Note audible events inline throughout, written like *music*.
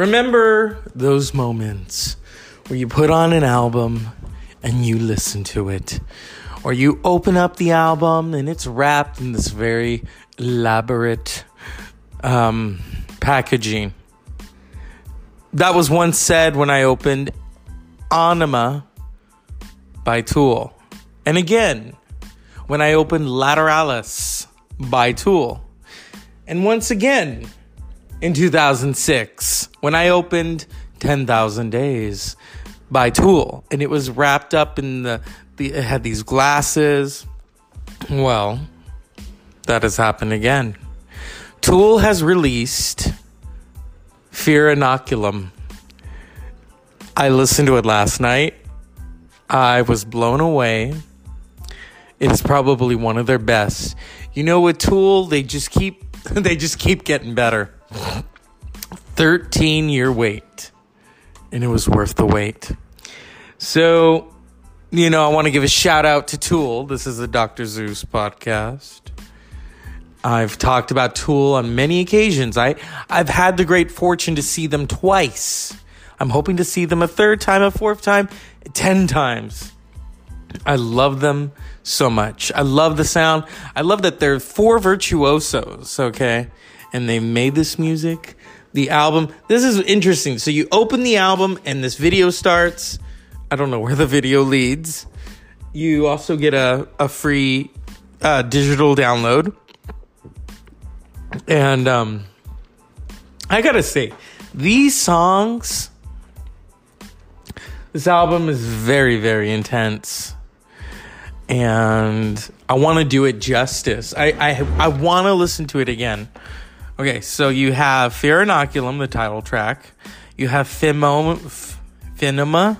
Remember those moments where you put on an album and you listen to it, or you open up the album and it's wrapped in this very elaborate um, packaging. That was once said when I opened Ænima by Tool. And again, when I opened Lateralus by Tool. And once again, in 2006, when I opened 10,000 Days by Tool. And it was wrapped up in the, the it had these glasses. Well, that has happened again. Tool has released Fear Inoculum. I listened to it last night. I was blown away. It is probably one of their best. You know, with Tool, they just keep *laughs* they just keep getting better. 13 year wait. And it was worth the wait. So, you know, I want to give a shout out to Tool. This is the Dr. Zeus podcast. I've talked about Tool on many occasions. I, I've had the great fortune to see them twice. I'm hoping to see them a third time, a fourth time, 10 times. I love them so much. I love the sound. I love that they're four virtuosos, okay? And they made this music. The album, this is interesting. So you open the album and this video starts. I don't know where the video leads. You also get a, a free uh, digital download and um, I gotta say, these songs, this album is very, very intense. And I want to do it justice. I, I, I want to listen to it again. Okay, so you have Fear Inoculum, the title track. You have Finema.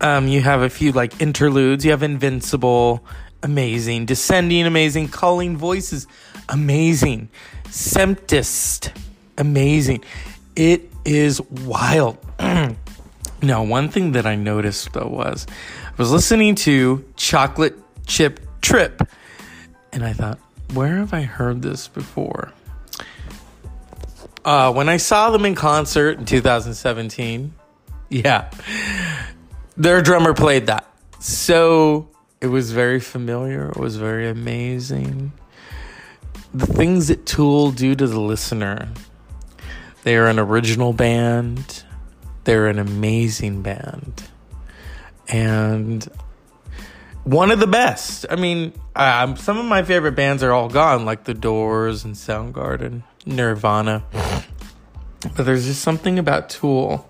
Um, you have a few like interludes. You have Invincible, amazing. Descending, amazing. Culling Voices, amazing. Semptist, amazing. It is wild. *clears throat* now, one thing that I noticed though was I was listening to Chocolate Chip Trip, and I thought, where have I heard this before? Uh, when I saw them in concert in 2017, yeah, their drummer played that. So it was very familiar, it was very amazing the things that Tool do to the listener. They are an original band. They're an amazing band. And one of the best. I mean, some of my favorite bands are all gone, like The Doors and Soundgarden, Nirvana. But there's just something about Tool.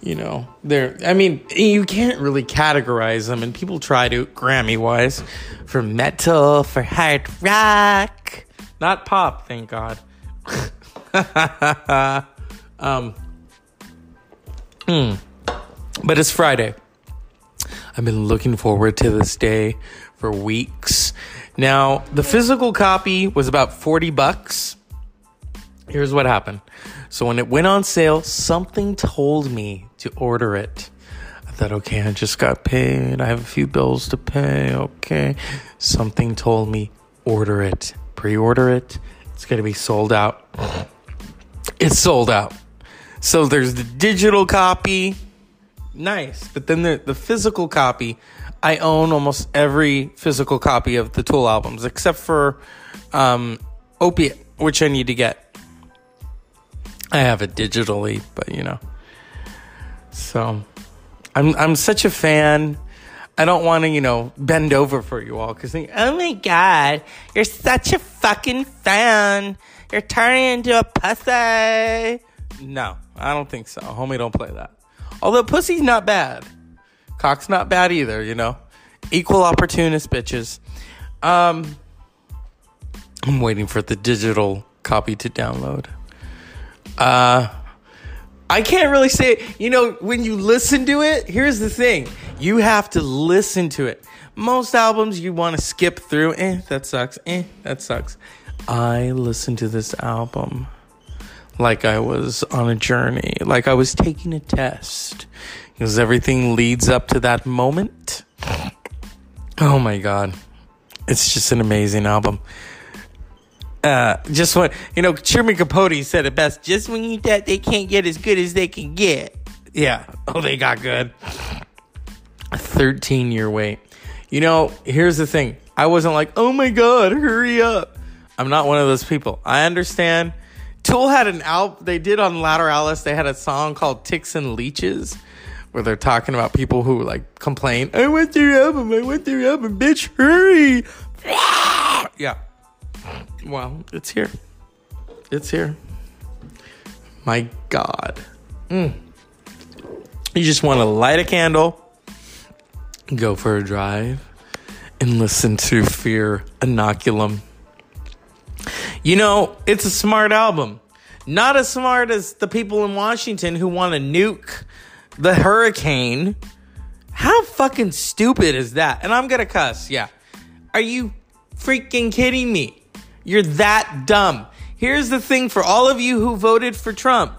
You know, they're, I mean, you can't really categorize them, and people try to, Grammy wise, for metal, for hard rock not pop, thank God. *laughs* um, mm, but it's Friday. I've been looking forward to this day for weeks. Now, the physical copy was about 40 bucks. Here's what happened. So when it went on sale, something told me to order it. I thought, okay, I just got paid. I have a few bills to pay. Okay. Something told me order it pre order it. It's going to be sold out. It's sold out. So there's the digital copy. Nice. But then the, the physical copy. I own almost every physical copy of the Tool albums except for um, Opiate, which I need to get. I have it digitally, but you know. So I'm I'm such a fan I don't want to, you know, bend over for you all because, oh my God, you're such a fucking fan. You're turning into a pussy. No, I don't think so. Homie, don't play that. Although pussy's not bad. Cock's not bad either, you know. Equal opportunist bitches. Um, I'm waiting for the digital copy to download. Uh, I can't really say, you know, when you listen to it, here's the thing you have to listen to it. Most albums you want to skip through, eh, that sucks, eh, that sucks. I listened to this album like I was on a journey, like I was taking a test, because everything leads up to that moment. Oh my God. It's just an amazing album. Uh, just when you know, Truman Capote said it best. Just when you thought they can't get as good as they can get, yeah. Oh, they got good. A 13 year wait. You know, here's the thing. I wasn't like, oh my god, hurry up. I'm not one of those people. I understand. Tool had an album they did on Lateralus. They had a song called "Ticks and Leeches," where they're talking about people who like complain. I want their album. I want their album. Bitch, hurry. *laughs* yeah. Well, it's here. It's here. My God. Mm. You just want to light a candle, go for a drive, and listen to Fear Inoculum. You know, it's a smart album. Not as smart as the people in Washington who want to nuke the hurricane. How fucking stupid is that? And I'm gonna cuss, yeah. Are you freaking kidding me? You're that dumb. Here's the thing for all of you who voted for Trump.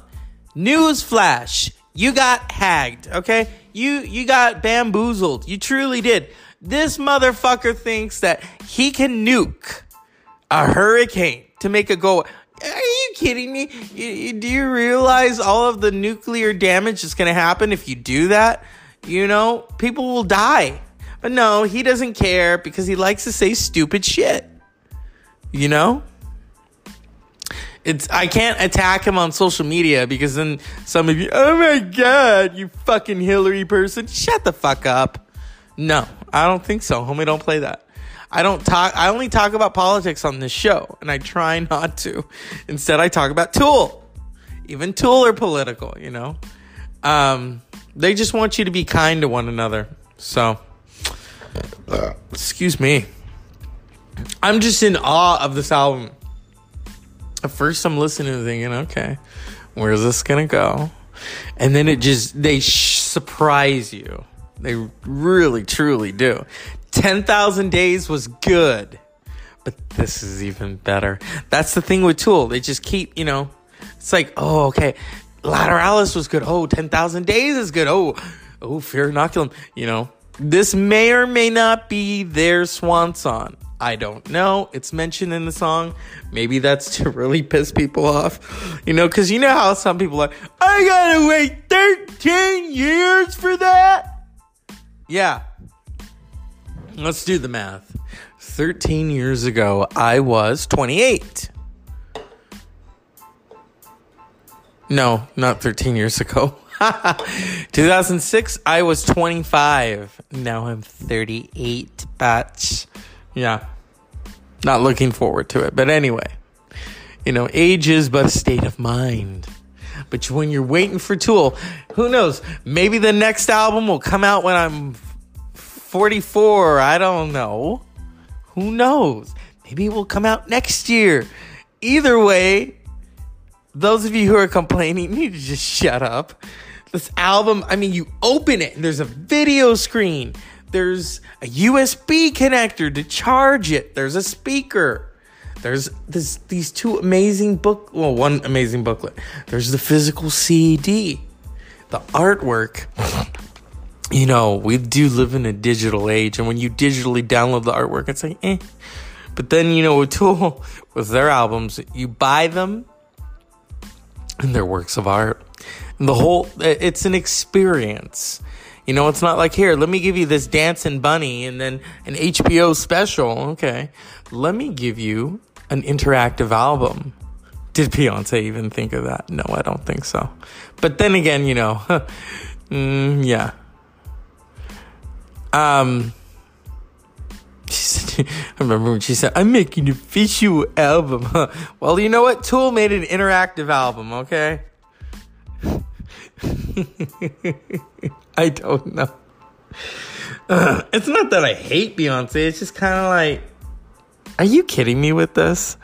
Newsflash. You got hagged, okay? You you got bamboozled. You truly did. This motherfucker thinks that he can nuke a hurricane to make it go. Are you kidding me? You, you, do you realize all of the nuclear damage that's going to happen if you do that? You know, people will die. But no, he doesn't care because he likes to say stupid shit. You know? It's I can't attack him on social media because then some of you, oh my god, you fucking Hillary person, shut the fuck up. No, I don't think so, homie. Don't play that. I don't talk. I only talk about politics on this show, and I try *laughs* not to. Instead, I talk about Tool. Even Tool are political, you know. Um, they just want you to be kind to one another. So, excuse me. I'm just in awe of this album. At first, I'm listening and thinking, okay, where's this gonna go? And then it just they sh- surprise you. They really, truly do. 10,000 days was good, but this is even better. That's the thing with Tool. They just keep, you know, it's like, oh, okay, Lateralus was good. Oh, 10,000 days is good. Oh, oh, Fear Inoculum. You know, this may or may not be their swan song. I don't know. It's mentioned in the song. Maybe that's to really piss people off. You know, because you know how some people are, I gotta wait 13 years for that? Yeah. Let's do the math. 13 years ago, I was 28. No, not 13 years ago. *laughs* 2006, I was 25. Now I'm 38, batch. Yeah. Not looking forward to it. But anyway, you know, age is but a state of mind. But when you're waiting for Tool, who knows? Maybe the next album will come out when I'm 44. I don't know. Who knows? Maybe it will come out next year. Either way, those of you who are complaining *laughs* need to just shut up. This album, I mean, you open it and there's a video screen there's a USB connector to charge it. There's a speaker. There's this these two amazing book well one amazing booklet. There's the physical CD. The artwork. *laughs* You know, we do live in a digital age and when you digitally download the artwork it's like eh. But then you know with *laughs* Tool with their albums, you buy them and they're works of art. And the whole it's an experience you know, it's not like here, let me give you this dancing bunny and then an HBO special. Okay. Let me give you an interactive album. Did Beyonce even think of that? No, I don't think so. But then again, you know, *laughs* mm, yeah. Um, *laughs* I remember when she said, I'm making a visual album. *laughs* well, you know what? Tool made an interactive album, okay? *laughs* I don't know. Uh, it's not that I hate Beyonce. It's just kind of like, are you kidding me with this?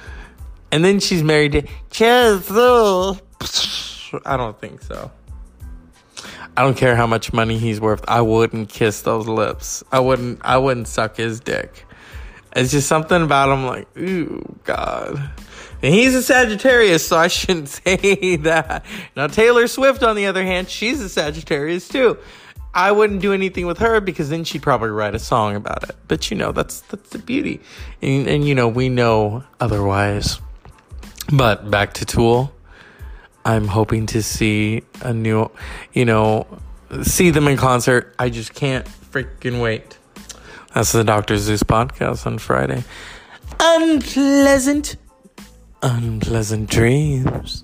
And then she's married to Chazzo. I don't think so. I don't care how much money he's worth. I wouldn't kiss those lips. I wouldn't. I wouldn't suck his dick. It's just something about him. Like, ooh, God. And he's a Sagittarius, so I shouldn't *laughs* say that. Now, Taylor Swift, on the other hand, she's a Sagittarius too. I wouldn't do anything with her because then she'd probably write a song about it. But you know, that's that's the beauty, and, and you know, we know otherwise. But back to Tool. I'm hoping to see a new, you know, see them in concert. I just can't freaking wait. That's the Dr. Zeus podcast on Friday. Unpleasant, unpleasant dreams.